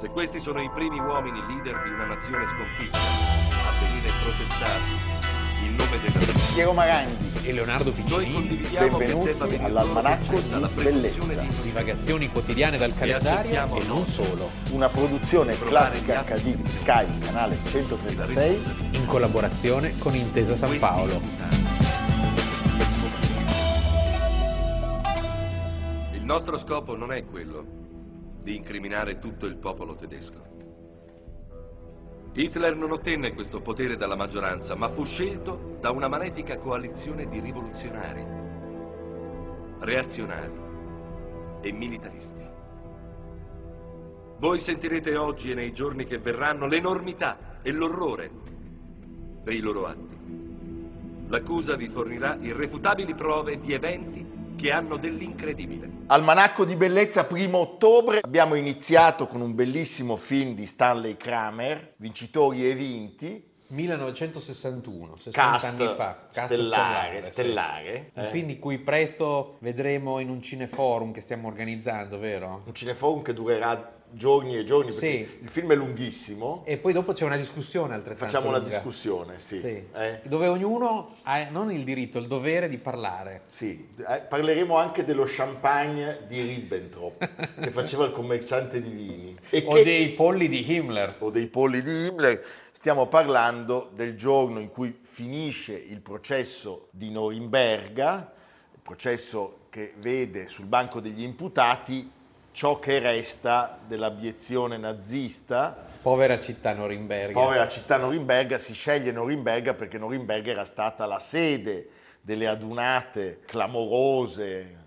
Se questi sono i primi uomini leader di una nazione sconfitta a venire processati in nome della Piero Maranghi, e Leonardo noi Piccini, condividiamo che benvenuti all'Almanacco di Bellezza. di divagazioni quotidiane dal calendario e non solo, una produzione classica HD Sky, canale 136, in collaborazione con Intesa San Paolo. Il nostro scopo non è quello di incriminare tutto il popolo tedesco. Hitler non ottenne questo potere dalla maggioranza, ma fu scelto da una malefica coalizione di rivoluzionari, reazionari e militaristi. Voi sentirete oggi e nei giorni che verranno l'enormità e l'orrore dei loro atti. L'accusa vi fornirà irrefutabili prove di eventi che hanno dell'incredibile. Almanacco di Bellezza, primo ottobre. Abbiamo iniziato con un bellissimo film di Stanley Kramer, Vincitori e Vinti, 1961, 60 cast anni fa. Cast stellare, sì. stellare. Un eh. film di cui presto vedremo in un cineforum che stiamo organizzando, vero? Un cineforum che durerà giorni e giorni perché Sì. il film è lunghissimo. E poi dopo c'è una discussione altrettanto Facciamo una lunga. discussione, sì. Sì. Eh? Dove ognuno ha non il diritto, il dovere di parlare. Sì, eh, parleremo anche dello champagne di Ribbentrop che faceva il commerciante di vini e O che- dei polli di Himmler. o dei polli di Himmler. Stiamo parlando del giorno in cui finisce il processo di Norimberga, il processo che vede sul banco degli imputati ciò che resta dell'abiezione nazista. Povera città Norimberga. Povera città Norimberga, si sceglie Norimberga perché Norimberga era stata la sede delle adunate clamorose,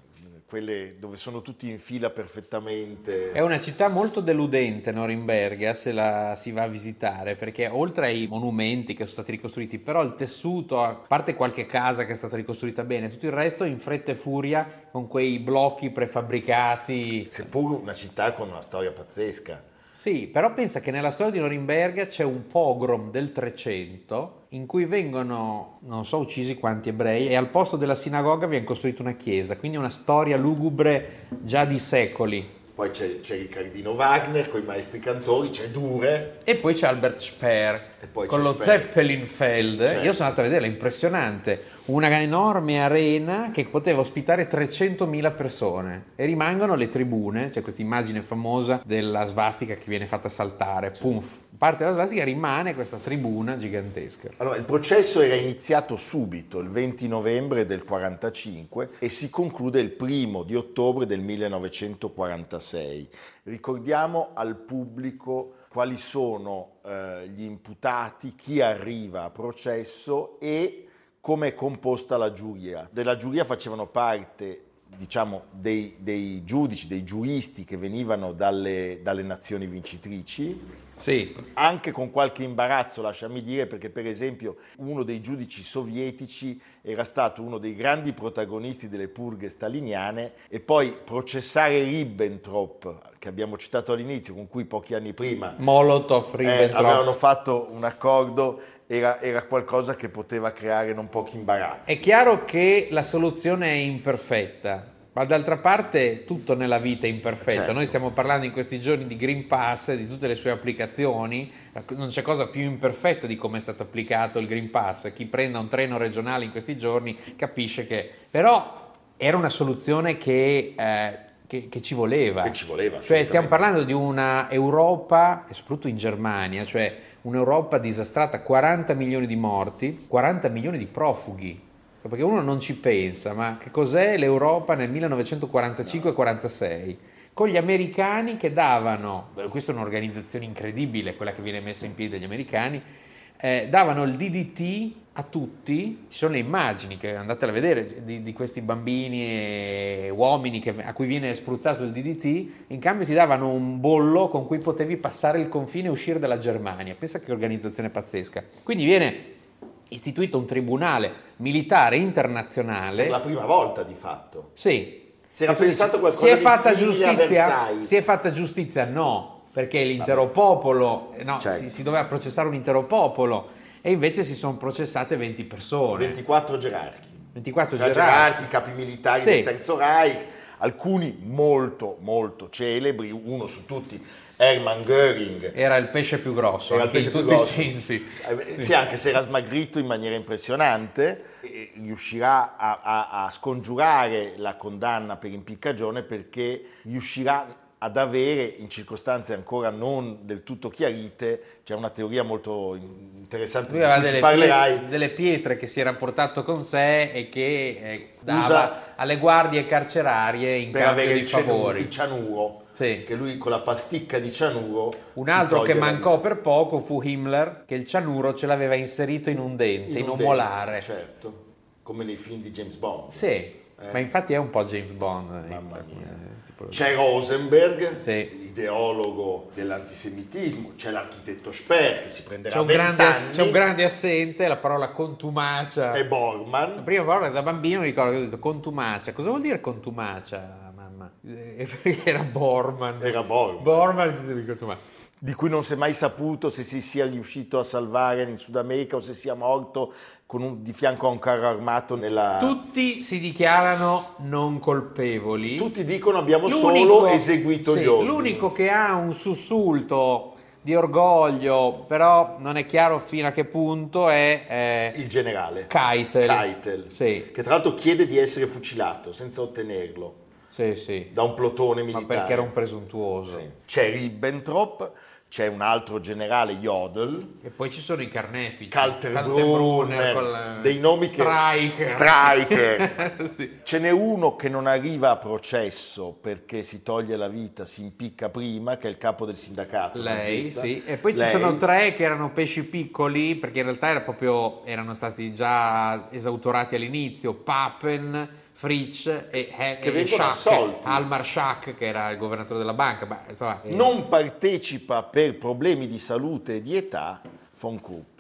quelle dove sono tutti in fila perfettamente. È una città molto deludente Norimberga se la si va a visitare perché oltre ai monumenti che sono stati ricostruiti, però il tessuto, a parte qualche casa che è stata ricostruita bene, tutto il resto in fretta e furia con quei blocchi prefabbricati. Seppur una città con una storia pazzesca. Sì, però pensa che nella storia di Norimberga c'è un pogrom del 300 in cui vengono, non so uccisi quanti ebrei, e al posto della sinagoga viene costruita una chiesa, quindi una storia lugubre già di secoli. Poi c'è, c'è Riccardino Wagner con i maestri cantori, c'è Dure. E poi c'è Albert Speer con c'è lo Speer. Zeppelinfeld. Certo. Io sono andato a vedere, è impressionante. Una enorme arena che poteva ospitare 300.000 persone e rimangono le tribune, c'è questa immagine famosa della svastica che viene fatta saltare, pumf, parte della svastica rimane questa tribuna gigantesca. Allora, il processo era iniziato subito, il 20 novembre del 45 e si conclude il primo di ottobre del 1946. Ricordiamo al pubblico quali sono eh, gli imputati, chi arriva a processo e come è composta la giuria. Della giuria facevano parte diciamo, dei, dei giudici, dei giuristi che venivano dalle, dalle nazioni vincitrici, Sì, anche con qualche imbarazzo, lasciami dire, perché per esempio uno dei giudici sovietici era stato uno dei grandi protagonisti delle purghe staliniane e poi processare Ribbentrop, che abbiamo citato all'inizio, con cui pochi anni prima Molotov, eh, avevano fatto un accordo, era, era qualcosa che poteva creare non pochi imbarazzi. È chiaro che la soluzione è imperfetta, ma d'altra parte tutto nella vita è imperfetto. Certo. Noi stiamo parlando in questi giorni di Green Pass di tutte le sue applicazioni, non c'è cosa più imperfetta di come è stato applicato il Green Pass. Chi prenda un treno regionale in questi giorni capisce che... Però era una soluzione che... eh, che- che ci voleva. Che ci voleva, Cioè, stiamo parlando di una Europa, e soprattutto in Germania, cioè un'Europa disastrata, 40 milioni di morti, 40 milioni di profughi. Perché uno non ci pensa, ma che cos'è l'Europa nel 1945-46? Con gli americani che davano, questa è un'organizzazione incredibile, quella che viene messa in piedi dagli americani, eh, davano il DDT a tutti, ci sono le immagini che andate a vedere di, di questi bambini e uomini che- a cui viene spruzzato il DDT, in cambio ti davano un bollo con cui potevi passare il confine e uscire dalla Germania. Pensa che organizzazione pazzesca. Quindi viene istituito un tribunale militare internazionale. Per la prima volta di fatto. Sì. Si era pensato qualcosa si è fatta giustizia? Si è fatta giustizia? No, perché l'intero popolo, eh, no, Certo. si, si doveva processare un intero popolo e invece si sono processate 20 persone. 24 gerarchi. 24 Tra gerarchi. gerarchi, capi militari Sì. del Terzo Reich, alcuni molto molto celebri, uno su tutti Hermann Göring. Era il pesce più grosso, Era il pesce in più tutti i grosso. sensi. Eh, Sì, anche se era smagrito in maniera impressionante, riuscirà a, a- a scongiurare la condanna per impiccagione perché riuscirà ad avere, in circostanze ancora non del tutto chiarite, c'è una teoria molto in- interessante Lui di cui parlerai, pie- delle pietre che si era portato con sé e che eh, dava Usa- alle guardie carcerarie in per avere il, favori. il cianuro, Sì. che lui con la pasticca di cianuro Un altro che mancò per poco fu Himmler, che il cianuro ce l'aveva inserito in un dente, in, un un dente, molare. certo, come nei film di James Bond. Sì, ma infatti è un po' James Bond. Mamma Himmler, mia. C'è Rosenberg, Sì. ideologo dell'antisemitismo, c'è l'architetto Speer che si prenderà C'è un, grande, vent'anni, c'è un grande assente, la parola contumacia. e La Borgman. prima volta da bambino mi ricordo che ho detto contumacia. Cosa vuol dire contumacia, mamma? Eh, era Borman. Era. Borman contumacia. di cui non si è mai saputo se si sia riuscito a salvare in Sud America o se sia morto un- di fianco a un carro armato nella... Tutti si dichiarano non colpevoli. Tutti dicono abbiamo L'unico- solo eseguito sì, gli ordini. L'unico che ha un sussulto di orgoglio, però non è chiaro fino a che punto, è eh, Il generale. Keitel. Keitel, Sì, che tra l'altro chiede di essere fucilato senza ottenerlo sì, sì. da un plotone Ma militare. perché era un presuntuoso. C'è Ribbentrop, c'è un altro generale Jodl, E poi ci sono i carnefici. Kaltenbrunner, col- dei nomi che... Stryker. Stryker. Sì. Ce n'è uno che non arriva a processo perché si toglie la vita, si impicca prima, che è il capo del sindacato. Lei, nazista. sì. E poi ci Lei. sono tre che erano pesci piccoli, perché in realtà era proprio, erano stati già esautorati all'inizio. Papen, Fritsch e, e Che vengono Schack. Almar Schack, che era il governatore della banca. Ma, insomma, eh, Non partecipa per problemi di salute e di età von Krupp.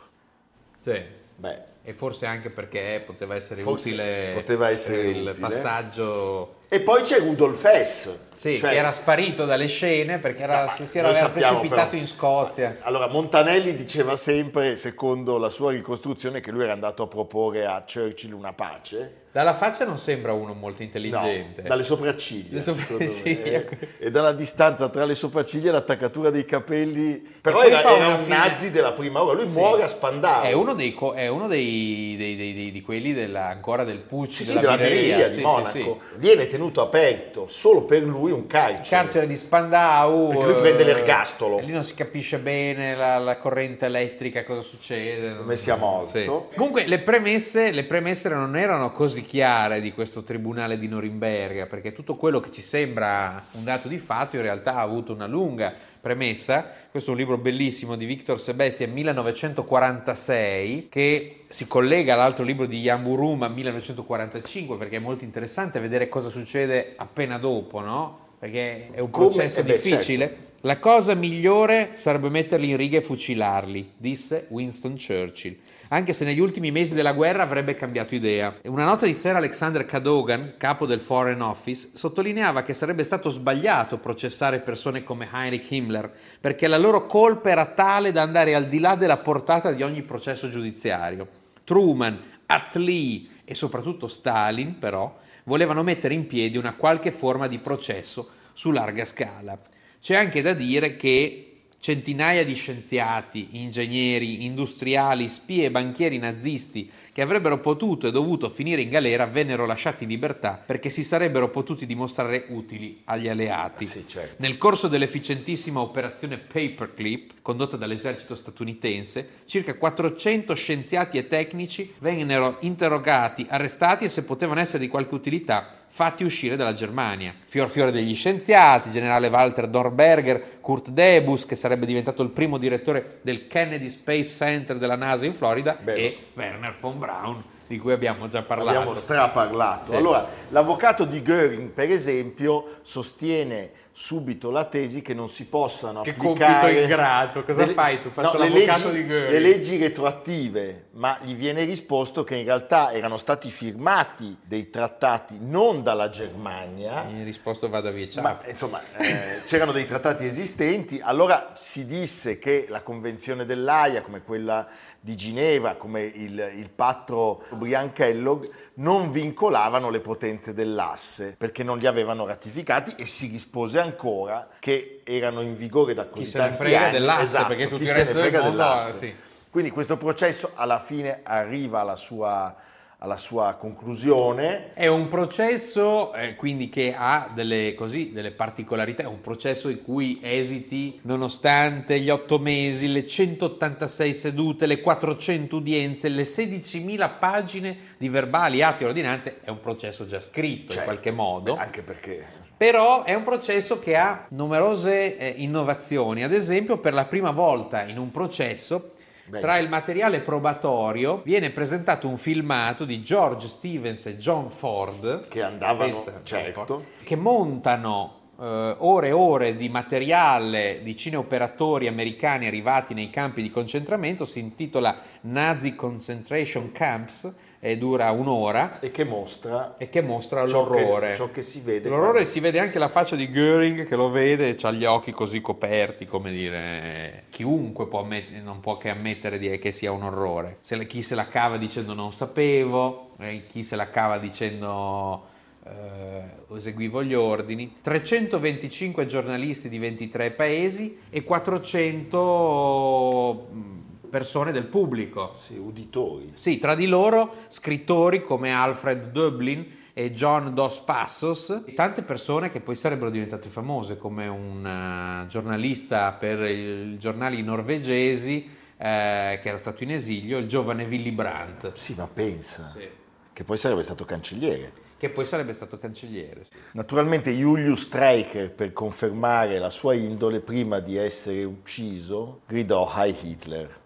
sì. Beh, E forse anche perché poteva essere Forse utile poteva essere il utile. passaggio. E poi c'è Rudolf Hess. Sì, cioè- che era sparito dalle scene perché era, si si era precipitato però- in Scozia. Allora, Montanelli diceva sempre, secondo la sua ricostruzione, che lui era andato a proporre a Churchill una pace. Dalla faccia non sembra uno molto No, intelligente. dalle sopracciglia. Le sopra- secondo sì, me. ecco. E dalla distanza tra le sopracciglia e l'attaccatura dei capelli. Però era, era un fine- nazi della prima ora. Lui muore a Spandau. È uno, dei, è uno dei, dei- dei- di quelli della, ancora del Pucci, Sì, sì, della, della birreria, sì, di sì, Monaco. sì. Viene tenuto aperto solo per lui un carcere. Carcere di Spandau. Perché lui prende eh, l'ergastolo. e lì non si capisce bene la, la corrente elettrica, cosa succede. Come sia morto. Sì. Comunque le premesse, le premesse non erano così chiare di questo tribunale di Norimberga, perché tutto quello che ci sembra un dato di fatto in realtà ha avuto una lunga premessa. Questo è un libro bellissimo di Victor Sebestia, 1946, che si collega all'altro libro di Jan Buruma, 1945, perché è molto interessante vedere cosa succede appena dopo, no? Perché è un Come- processo eh beh, difficile. La cosa migliore sarebbe metterli in riga e fucilarli, disse Winston Churchill, anche se negli ultimi mesi della guerra avrebbe cambiato idea. Una nota di Sir Alexander Cadogan, capo del Foreign Office, sottolineava che sarebbe stato sbagliato processare persone come Heinrich Himmler, perché la loro colpa era tale da andare al di là della portata di ogni processo giudiziario. Truman, Attlee e soprattutto Stalin, però, volevano mettere in piedi una qualche forma di processo su larga scala. C'è anche da dire che centinaia di scienziati, ingegneri, industriali, spie e banchieri nazisti che avrebbero potuto e dovuto finire in galera vennero lasciati in libertà perché si sarebbero potuti dimostrare utili agli alleati. Sì, certo. Nel corso dell'efficientissima operazione Paperclip, condotta dall'esercito statunitense, circa 400 scienziati e tecnici vennero interrogati, arrestati e se potevano essere di qualche utilità fatti uscire dalla Germania. Fior fiore degli scienziati, generale Walter Dornberger, Kurt Debus, che sarebbe diventato il primo direttore del Kennedy Space Center della NASA in Florida, Bello. e Werner von Braun, di cui abbiamo già parlato. Abbiamo straparlato. Sì. Allora, l'avvocato di Göring, per esempio, sostiene subito la tesi che non si possano Che applicare compito ingrato, cosa fai tu? Faccio le l'avvocato leggi, di Goering. le leggi retroattive, ma gli viene risposto che in realtà erano stati firmati dei trattati non dalla Germania, hai risposto vada via, ciao. ma insomma eh, c'erano dei trattati esistenti, allora si disse che la Convenzione dell'AIA, come quella di Ginevra, come il, il patto Brian-Kellogg, non vincolavano le potenze dell'asse perché non li avevano ratificati e si rispose ancora che erano in vigore da così Chi se ne tanti frega anni. dell'asse, Esatto, perché tutto chi il resto del mondo, dell'asse. sì. Quindi questo processo alla fine arriva alla sua, alla sua conclusione. È un processo eh, quindi che ha delle, così, delle particolarità, è un processo i cui esiti, nonostante gli otto mesi, le 186 sedute, le 400 udienze, le 16.000 pagine di verbali, atti e ordinanze, è un processo già scritto in Certo, qualche modo. beh, Anche perché Però è un processo che ha numerose eh, innovazioni. Ad esempio, per la prima volta in un processo, Beh. tra il materiale probatorio viene presentato un filmato di George Stevens e John Ford Che andavano, Pensa, certo. Che montano eh, ore e ore di materiale di cineoperatori americani arrivati nei campi di concentramento. Si intitola Nazi Concentration Camps e dura un'ora e che mostra e che mostra Ciò che- l'orrore. ciò che si vede L'orrore quando- si vede anche la faccia di Göring che lo vede e ha gli occhi così coperti, come dire, chiunque può ammet- non può che ammettere di- che sia un orrore. Se le- chi se la cava dicendo non sapevo, e chi se la cava dicendo eh, eseguivo gli ordini, 325 giornalisti di 23 paesi e 400 mh, persone del pubblico. sì, uditori. Sì, tra di loro scrittori come Alfred Dublin e John Dos Passos, tante persone che poi sarebbero diventate famose, come un eh, giornalista per i giornali norvegesi eh, che era stato in esilio, il giovane Willy Brandt, Sì, ma pensa Sì. che poi sarebbe stato cancelliere. che poi sarebbe stato cancelliere. Naturalmente Julius Streicher, per confermare la sua indole, prima di essere ucciso, gridò Hi Hitler.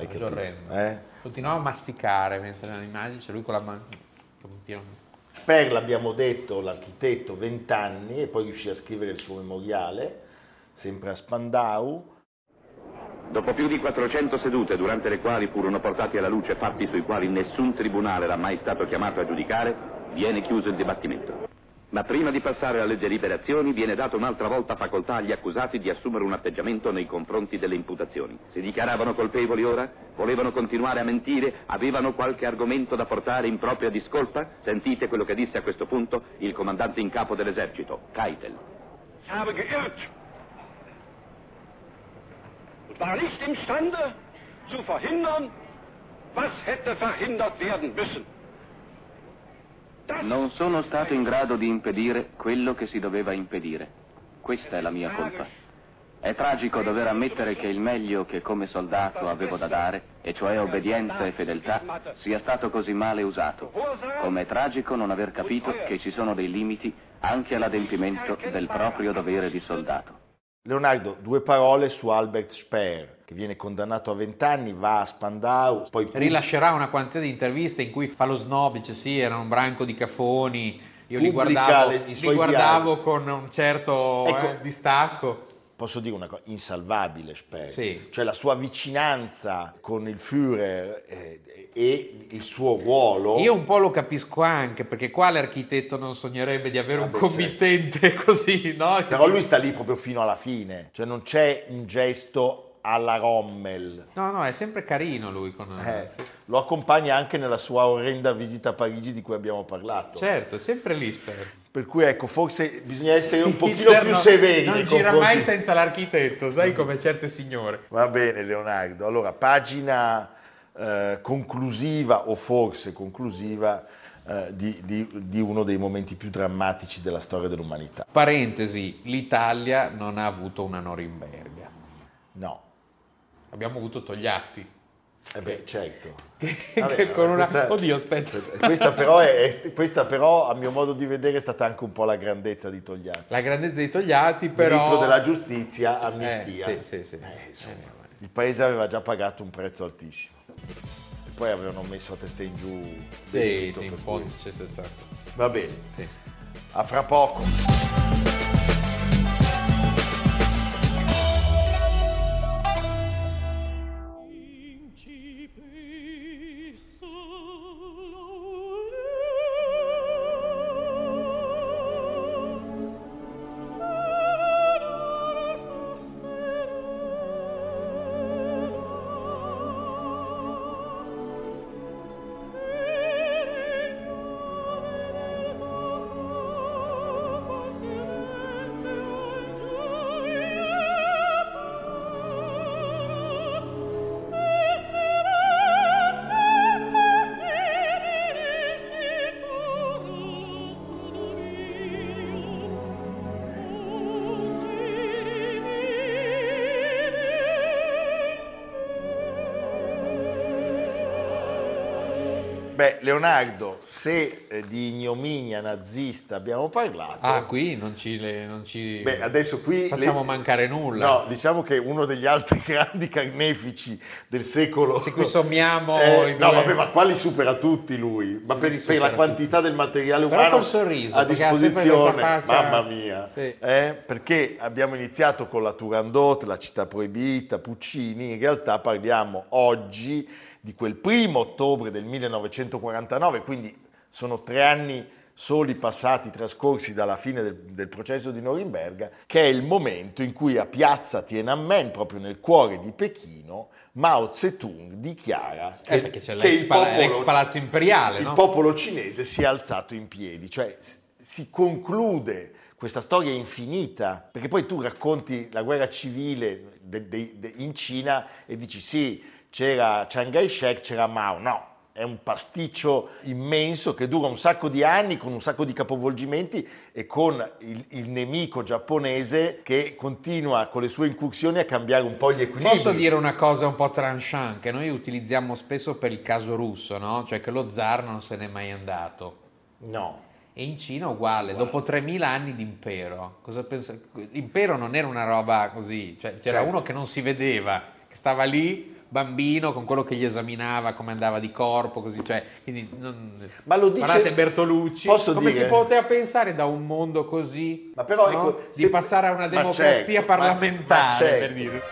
Hai capito? orrendo. Eh? Continuava a masticare mentre nell'immagine, c'è lui con la mano. Sper, l'abbiamo detto, l'architetto, 20 anni e poi riuscì a scrivere il suo memoriale, sempre a Spandau. Dopo più di 400 sedute, durante le quali furono portati alla luce fatti sui quali nessun tribunale era mai stato chiamato a giudicare, viene chiuso il dibattimento. Ma prima di passare alle deliberazioni viene data un'altra volta facoltà agli accusati di assumere un atteggiamento nei confronti delle imputazioni. Si dichiaravano colpevoli ora? Volevano continuare a mentire? Avevano qualche argomento da portare in propria discolpa? Sentite quello che disse a questo punto il comandante in capo dell'esercito, Keitel. War nicht imstande zu verhindern, was hätte verhindert werden müssen. Non sono stato in grado di impedire quello che si doveva impedire. Questa è la mia colpa. È tragico dover ammettere che il meglio che come soldato avevo da dare, e cioè obbedienza e fedeltà, sia stato così male usato. Come è tragico non aver capito che ci sono dei limiti anche all'adempimento del proprio dovere di soldato. Leonardo, due parole su Albert Speer, che viene condannato a 20 anni, va a Spandau, poi rilascerà una quantità di interviste in cui fa lo snob, dice sì, era un branco di cafoni, io li guardavo, le- li guardavo con un certo Ecco. eh, distacco. posso dire una cosa, insalvabile Speer. Sì. Cioè la sua vicinanza con il Führer eh, e il suo ruolo... Io un po' lo capisco anche, perché quale architetto non sognerebbe di avere un Vabbè, committente così, no? Però lui sta lì proprio fino alla fine, cioè non c'è un gesto alla Rommel. No, no, è sempre carino lui con... Eh. Lo accompagna anche nella sua orrenda visita a Parigi di cui abbiamo parlato. Certo, è sempre lì, spero. Per cui ecco, forse bisogna essere un pochino più severi Non gira mai senza l'architetto, sai come certe signore. Va bene Leonardo, allora pagina eh, conclusiva o forse conclusiva eh, di, di- di uno dei momenti più drammatici della storia dell'umanità. Parentesi, l'Italia non ha avuto una Norimberga. No, Abbiamo avuto Togliatti. eh beh, certo. Vabbè, con una... questa- Oddio, aspetta. Questa però, è, questa però, a mio modo di vedere, è stata anche un po' la grandezza di Togliatti. La grandezza dei Togliatti, però... Ministro della giustizia, amnistia. Eh, sì, sì, sì. Eh, insomma, il paese aveva già pagato un prezzo altissimo. E poi avevano messo a testa in giù. Sì, sì, fondo cui- c'è stato. Va bene, Sì. a fra poco. Beh, Leonardo, se eh, di ignominia nazista abbiamo parlato, Ah, qui non ci, le- non ci beh, adesso qui facciamo le- mancare nulla. No, diciamo che uno degli altri grandi carnefici del secolo. Se qui sommiamo Eh, no, vabbè, ma quali supera tutti lui? Ma per, per la quantità del materiale umano sorriso, a disposizione, faccia- mamma mia. Sì. Eh, perché abbiamo iniziato con la Turandot, la città proibita, Puccini, in realtà parliamo oggi di quel primo ottobre del 1949, quindi sono tre anni soli passati, trascorsi dalla fine del, del processo di Norimberga, che è il momento in cui a piazza Tiananmen, proprio nel cuore di Pechino, Mao Zedong dichiara Eh, che, che il popolo- palazzo imperiale, il no? popolo cinese si è alzato in piedi, cioè si conclude questa storia infinita, perché poi tu racconti la guerra civile de- de- de- in Cina e dici sì, c'era Chiang Kai-shek, c'era Mao, no. È un pasticcio immenso che dura un sacco di anni con un sacco di capovolgimenti e con il, il nemico giapponese che continua con le sue incursioni a cambiare un po' gli equilibri. Posso dire una cosa un po' tranchant che noi utilizziamo spesso per il caso russo, no? Cioè che lo zar non se n'è mai andato. No. E in Cina uguale, dopo 3000 anni di impero. L'impero non era una roba così, cioè c'era Certo. uno che non si vedeva, che stava lì bambino con quello che gli esaminava come andava di corpo, così, cioè, quindi non- Ma lo dice- Guardate Bertolucci, Posso come dire- si poteva pensare da un mondo così Ma però, no? ecco, di se- passare a una ma democrazia certo, ma- parlamentare ma certo. per dire.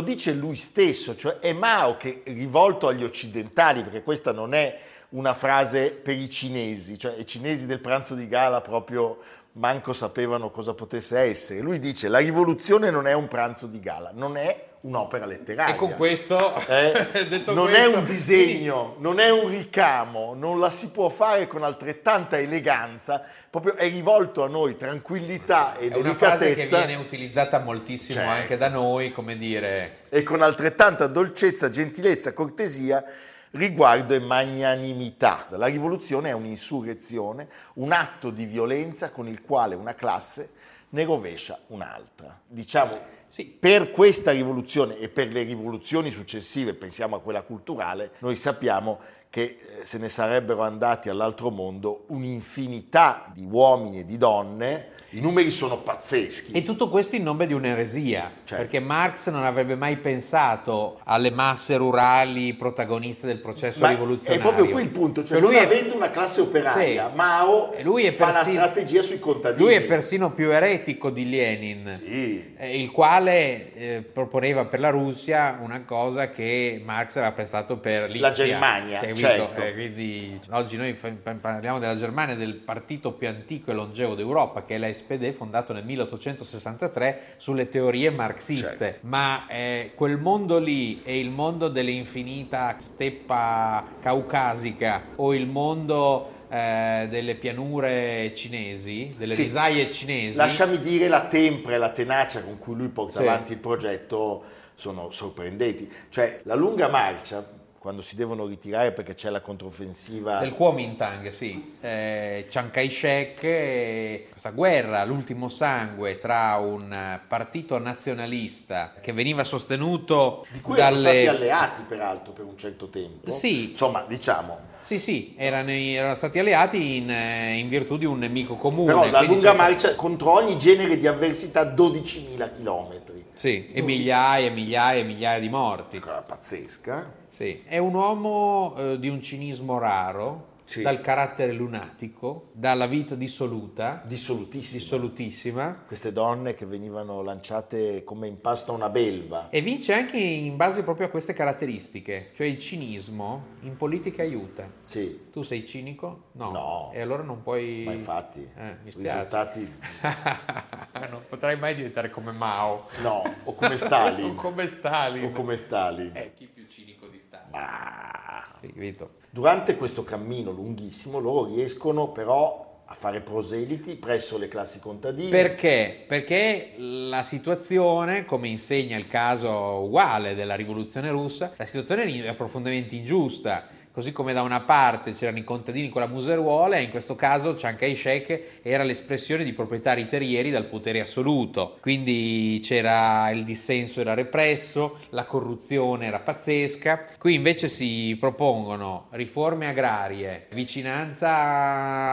Lo dice lui stesso, cioè è Mao che rivolto agli occidentali, perché questa non è una frase per i cinesi, cioè i cinesi del pranzo di gala proprio manco sapevano cosa potesse essere. Lui dice la rivoluzione non è un pranzo di gala, non è un'opera letteraria. E con questo, Eh, detto non questo, è un disegno, non è un ricamo, non la si può fare con altrettanta eleganza, proprio è rivolto a noi tranquillità e È una frase che delicatezza viene utilizzata moltissimo Certo. anche da noi, come dire, e con altrettanta dolcezza, gentilezza, cortesia, riguardo e magnanimità. La rivoluzione è un'insurrezione, un atto di violenza con il quale una classe ne rovescia un'altra. Diciamo, Sì. per questa rivoluzione e per le rivoluzioni successive, pensiamo a quella culturale, noi sappiamo che eh, se ne sarebbero andati all'altro mondo un'infinità di uomini e di donne, i numeri sono pazzeschi. E tutto questo in nome di un'eresia, Certo. perché Marx non avrebbe mai pensato alle masse rurali protagoniste del processo Ma rivoluzionario. è proprio qui il punto, cioè, Cioè, non lui è- avendo una classe operaia, Sì. Mao è fa persino- la strategia sui contadini. Lui è persino più eretico di Lenin. Sì. eh, il quale eh, proponeva per la Russia una cosa che Marx aveva pensato per l'Ipsia. La Germania, hai certo. eh, quindi oggi noi parliamo della Germania, del partito più antico e longevo d'Europa, che è la SPD, fondato nel 1863 sulle teorie marxiste. Certo. Ma eh, quel mondo lì e il mondo dell'infinita steppa caucasica o il mondo eh, delle pianure cinesi, delle Sì. risaie cinesi. Lasciami dire la tempra e la tenacia con cui lui porta Sì. avanti il progetto sono sorprendenti. Cioè, la lunga marcia, quando si devono ritirare perché c'è la controffensiva Del Kuomintang, sì. Eh, Chiang Kai-shek, e questa guerra, l'ultimo sangue tra un eh, partito nazionalista che veniva sostenuto di cui erano stati dalle... alleati peraltro per un certo tempo. Sì. Insomma, diciamo. Sì, sì, erano, erano stati alleati in, eh, in virtù di un nemico comune. Però la lunga sono- marcia contro ogni genere di avversità 12.000 chilometri. Sì, e migliaia e migliaia e migliaia di morti. Cosa pazzesca. Sì. È un uomo eh, di un cinismo raro, Sì. dal carattere lunatico, dalla vita dissoluta, Dissolutissimo. dissolutissima. Queste donne che venivano lanciate come in pasto a una belva. E vince anche in base proprio a queste caratteristiche, cioè il cinismo in politica aiuta. Sì, Tu sei cinico? No. No. E allora non puoi... ma infatti, Eh, mi spiace. risultati non potrai mai diventare come Mao. no, o come Stalin. o come Stalin. o come Stalin. Eh, chi più cinico di Stalin? Ma Sì, capito? Durante questo cammino lunghissimo loro riescono però a fare proseliti presso le classi contadine. Perché? Perché la situazione, come insegna il caso uguale della rivoluzione russa, la situazione è profondamente ingiusta così come da una parte c'erano i contadini con la museruola e in questo caso Chiang Kai-shek era l'espressione di proprietari terrieri dal potere assoluto, quindi c'era il dissenso era represso, la corruzione era pazzesca, qui invece si propongono riforme agrarie, vicinanza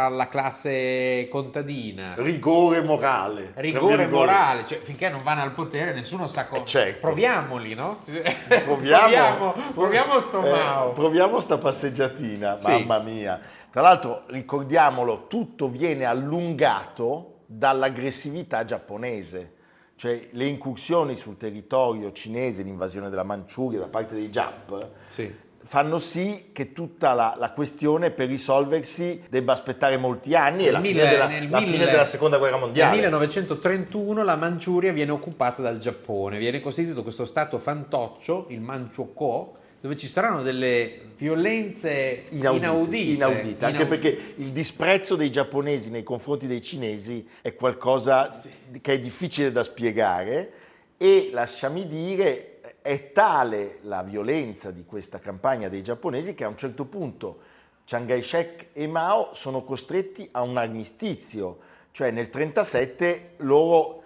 alla classe contadina, rigore morale, rigore morale, cioè finché non vanno al potere nessuno sa cosa, eh certo. proviamoli, no? Proviamo, proviamo, proviamo sto eh, Mao. proviamo sta passeggiatina, Sì. mamma mia. Tra l'altro, ricordiamolo, tutto viene allungato dall'aggressività giapponese. Cioè le incursioni sul territorio cinese, l'invasione della Manciuria da parte dei Jap, Sì. fanno sì che tutta la, la questione per risolversi debba aspettare molti anni e la, Nel fine mille- della, nel la mille- fine della seconda guerra Nel mondiale. 1931 la Manciuria viene occupata dal Giappone, viene costituito questo stato fantoccio, il Manchukuo, dove ci saranno delle violenze inaudite, inaudite. inaudite, anche Inau- perché il disprezzo dei giapponesi nei confronti dei cinesi è qualcosa che è difficile da spiegare e lasciami dire è tale la violenza di questa campagna dei giapponesi che a un certo punto Chiang Kai-shek e Mao sono costretti a un armistizio, cioè nel 1937 loro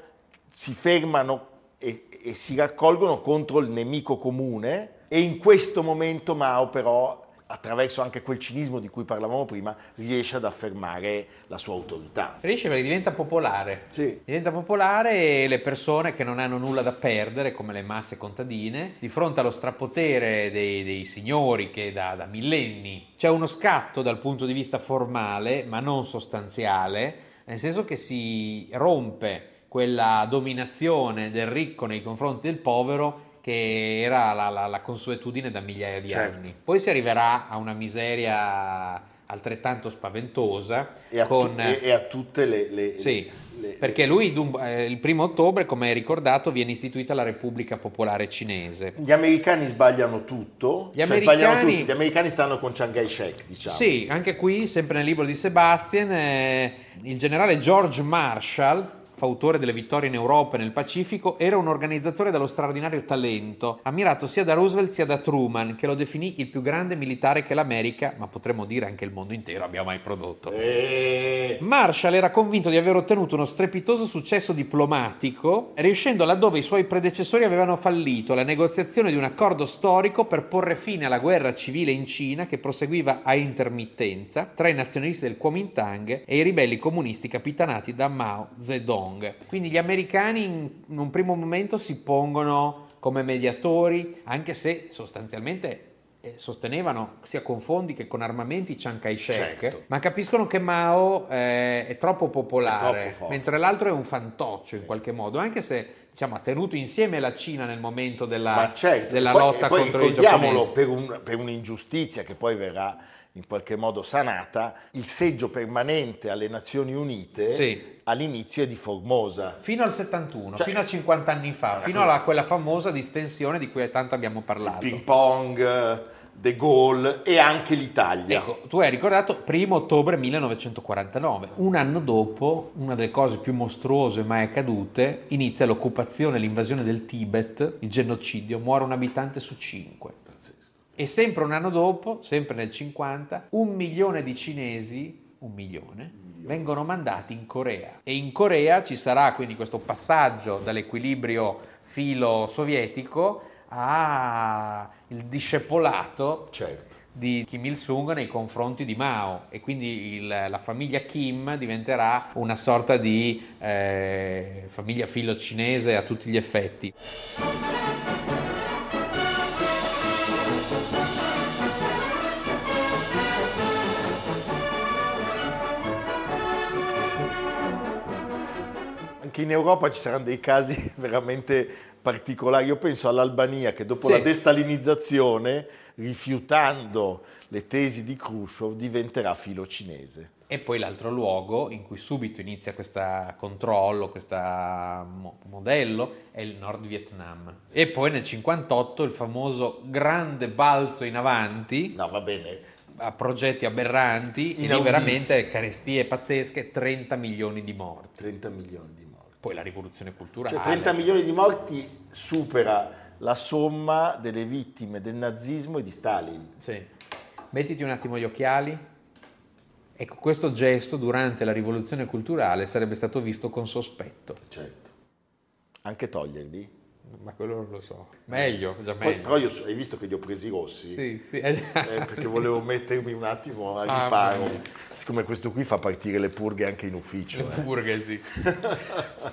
si fermano e, e si raccolgono contro il nemico comune e in questo momento Mao però attraverso anche quel cinismo di cui parlavamo prima riesce ad affermare la sua autorità. Riesce perché diventa popolare. Sì. Diventa popolare e le persone che non hanno nulla da perdere, come le masse contadine, di fronte allo strapotere dei, dei signori che da, da millenni c'è uno scatto dal punto di vista formale, ma non sostanziale, nel senso che si rompe quella dominazione del ricco nei confronti del povero che era la, la- la consuetudine da migliaia di Certo. anni. Poi si arriverà a una miseria altrettanto spaventosa E a, tu- con e- e a tutte le... le- sì, le- perché lui eh, il primo ottobre, come hai ricordato, viene istituita la Repubblica Popolare Cinese. Gli americani sbagliano tutto, Gli cioè americani- sbagliano tutti, gli americani stanno con Chiang Kai-shek, diciamo. Sì, anche qui, sempre nel libro di Sebastian, eh, il generale George Marshall, fautore delle vittorie in Europa e nel Pacifico, era un organizzatore dallo straordinario talento, ammirato sia da Roosevelt sia da Truman, che lo definì il più grande militare che l'America, ma potremmo dire anche il mondo intero, abbia mai prodotto. E... Marshall era convinto di aver ottenuto uno strepitoso successo diplomatico, riuscendo laddove i suoi predecessori avevano fallito la negoziazione di un accordo storico per porre fine alla guerra civile in Cina che proseguiva a intermittenza tra i nazionalisti del Kuomintang e i ribelli comunisti capitanati da Mao Zedong. Quindi gli americani in un primo momento si pongono come mediatori, anche se sostanzialmente eh, sostenevano sia con fondi che con armamenti Chiang Kai-shek, Certo. ma capiscono che Mao eh, è troppo popolare, È troppo mentre l'altro è un fantoccio in qualche modo, anche se diciamo, ha tenuto insieme la Cina nel momento della, certo, della poi- lotta poi contro i giapponesi. per, un- per un'ingiustizia che poi verrà in qualche modo sanata, il seggio permanente alle Nazioni Unite Sì. all'inizio è di Formosa. Fino al 71, Cioè- fino a 50 anni fa, fino a quella famosa distensione di cui tanto abbiamo parlato. Ping pong, De Gaulle e anche l'Italia. Ecco, tu hai ricordato 1 ottobre 1949, un anno dopo, una delle cose più mostruose mai accadute, inizia l'occupazione, l'invasione del Tibet, il genocidio, muore un abitante su cinque. E sempre un anno dopo, sempre nel 50, un milione di cinesi, un milione, vengono mandati in Corea. E in Corea ci sarà quindi questo passaggio dall'equilibrio filo-sovietico al discepolato Certo. di Kim Il-sung nei confronti di Mao e quindi il- la famiglia Kim diventerà una sorta di eh, famiglia filo cinese a tutti gli effetti. Anche in Europa ci saranno dei casi veramente particolari. Io penso all'Albania che dopo Sì. la destalinizzazione, rifiutando le tesi di Khrushchev, diventerà filo cinese. E poi l'altro luogo in cui subito inizia questo controllo, questo modello, è il Nord Vietnam. E poi nel 58 il famoso grande balzo in avanti. No, va bene. a progetti aberranti, e lì Inauditi. veramente carestie pazzesche, 30 milioni di morti. 30 milioni di morti. Poi la rivoluzione culturale. Cioè 30 milioni di morti supera la somma delle vittime del nazismo e di Stalin. Sì. Mettiti un attimo gli occhiali. Ecco, questo gesto durante la rivoluzione culturale sarebbe stato visto con sospetto. Certo. Anche toglierli. Ma quello non lo so. Meglio, già Poi, meglio. però io so- hai visto che li ho presi rossi? Sì, sì. Eh, perché volevo mettermi un attimo a Ah, riparo. mia. Siccome questo qui fa partire le purghe anche in ufficio. eh. Purghe, sì.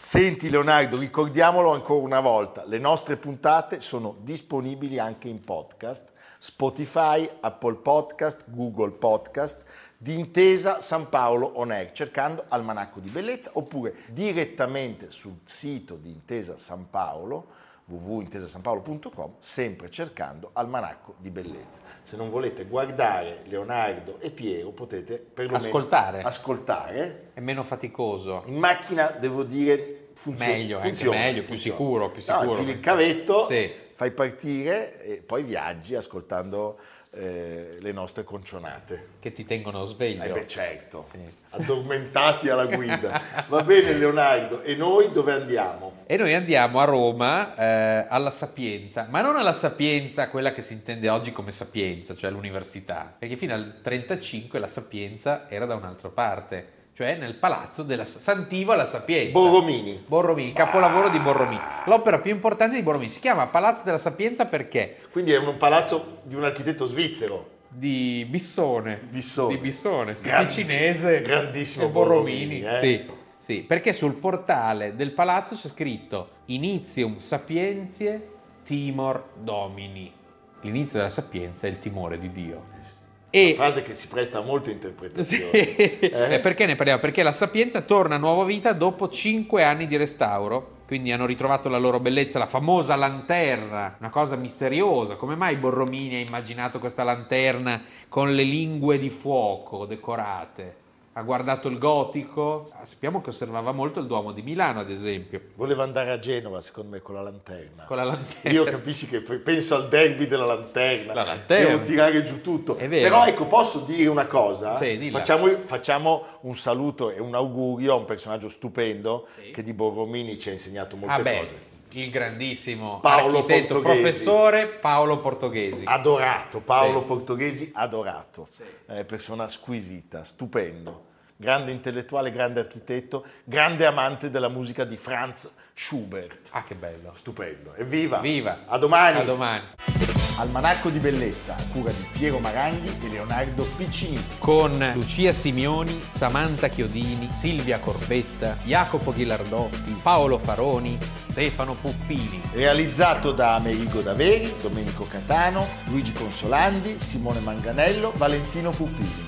Senti Leonardo, ricordiamolo ancora una volta, le nostre puntate sono disponibili anche in podcast, Spotify, Apple Podcast, Google Podcast, di Intesa San Paolo On Air, cercando Almanacco di Bellezza, oppure direttamente sul sito di Intesa San Paolo, www.intesasanpaolo.com, sempre cercando Almanacco di Bellezza. Se non volete guardare Leonardo e Piero, potete perlomeno Ascoltare. ascoltare È meno faticoso. in macchina devo dire funziona. Meglio, anche funziona, meglio, più funziona. sicuro, più No, sicuro. infili il cavetto, Sì. Fai partire e poi viaggi ascoltando eh, le nostre concionate. Che ti tengono sveglio. Eh beh certo, Sì. addormentati alla guida. Va bene Leonardo, e noi dove andiamo? E noi andiamo a Roma eh, alla Sapienza, ma non alla Sapienza, quella che si intende oggi come Sapienza, cioè l'università, perché fino al 35 la Sapienza era da un'altra parte, cioè nel palazzo della Santivo alla Sapienza. Borromini. Borromini, capolavoro di Borromini. L'opera più importante di Borromini si chiama Palazzo della Sapienza perché Quindi è un palazzo di un architetto svizzero. di Bissone, Bissone. di Bissone, sì, Grandi- ticinese, grandissimo Borromini, Borromini, eh. sì, sì, perché sul portale del palazzo c'è scritto Inizium Sapientiae Timor Domini. L'inizio della sapienza è il timore di Dio. E Frase che si presta a molte interpretazioni. sì. Eh? E perché ne parliamo? Perché la Sapienza torna a nuova vita dopo cinque anni di restauro. Quindi hanno ritrovato la loro bellezza, la famosa lanterna, una cosa misteriosa. Come mai Borromini ha immaginato questa lanterna con le lingue di fuoco decorate? Ha guardato il gotico? Ah, Sappiamo che osservava molto il Duomo di Milano, ad esempio, Voleva andare a Genova, secondo me, con la lanterna. con la lanterna. Io capisci che penso al derby della lanterna, La lanterna. devo tirare giù tutto. È vero. Però ecco, posso dire una cosa? Sì, facciamo, facciamo un saluto e un augurio a un personaggio stupendo Sì. che di Borromini ci ha insegnato molte Ah beh, cose. Il grandissimo Paolo architetto, Portoghesi. professore Paolo Portoghesi. Adorato, Paolo Sì. Portoghesi, adorato. Eh, persona squisita, stupendo. Grande intellettuale, grande architetto, grande amante della musica di Franz Schubert. Ah, che bello. Stupendo. Evviva! Viva! A domani! A domani. Almanacco di bellezza a cura di Piero Maranghi e Leonardo Piccini. con Lucia Simioni, Samantha Chiodini, Silvia Corbetta, Jacopo Ghilardotti, Paolo Faroni, Stefano Puppini. Realizzato da Amerigo Daveri, Domenico Catano, Luigi Consolandi, Simone Manganello, Valentino Puppini.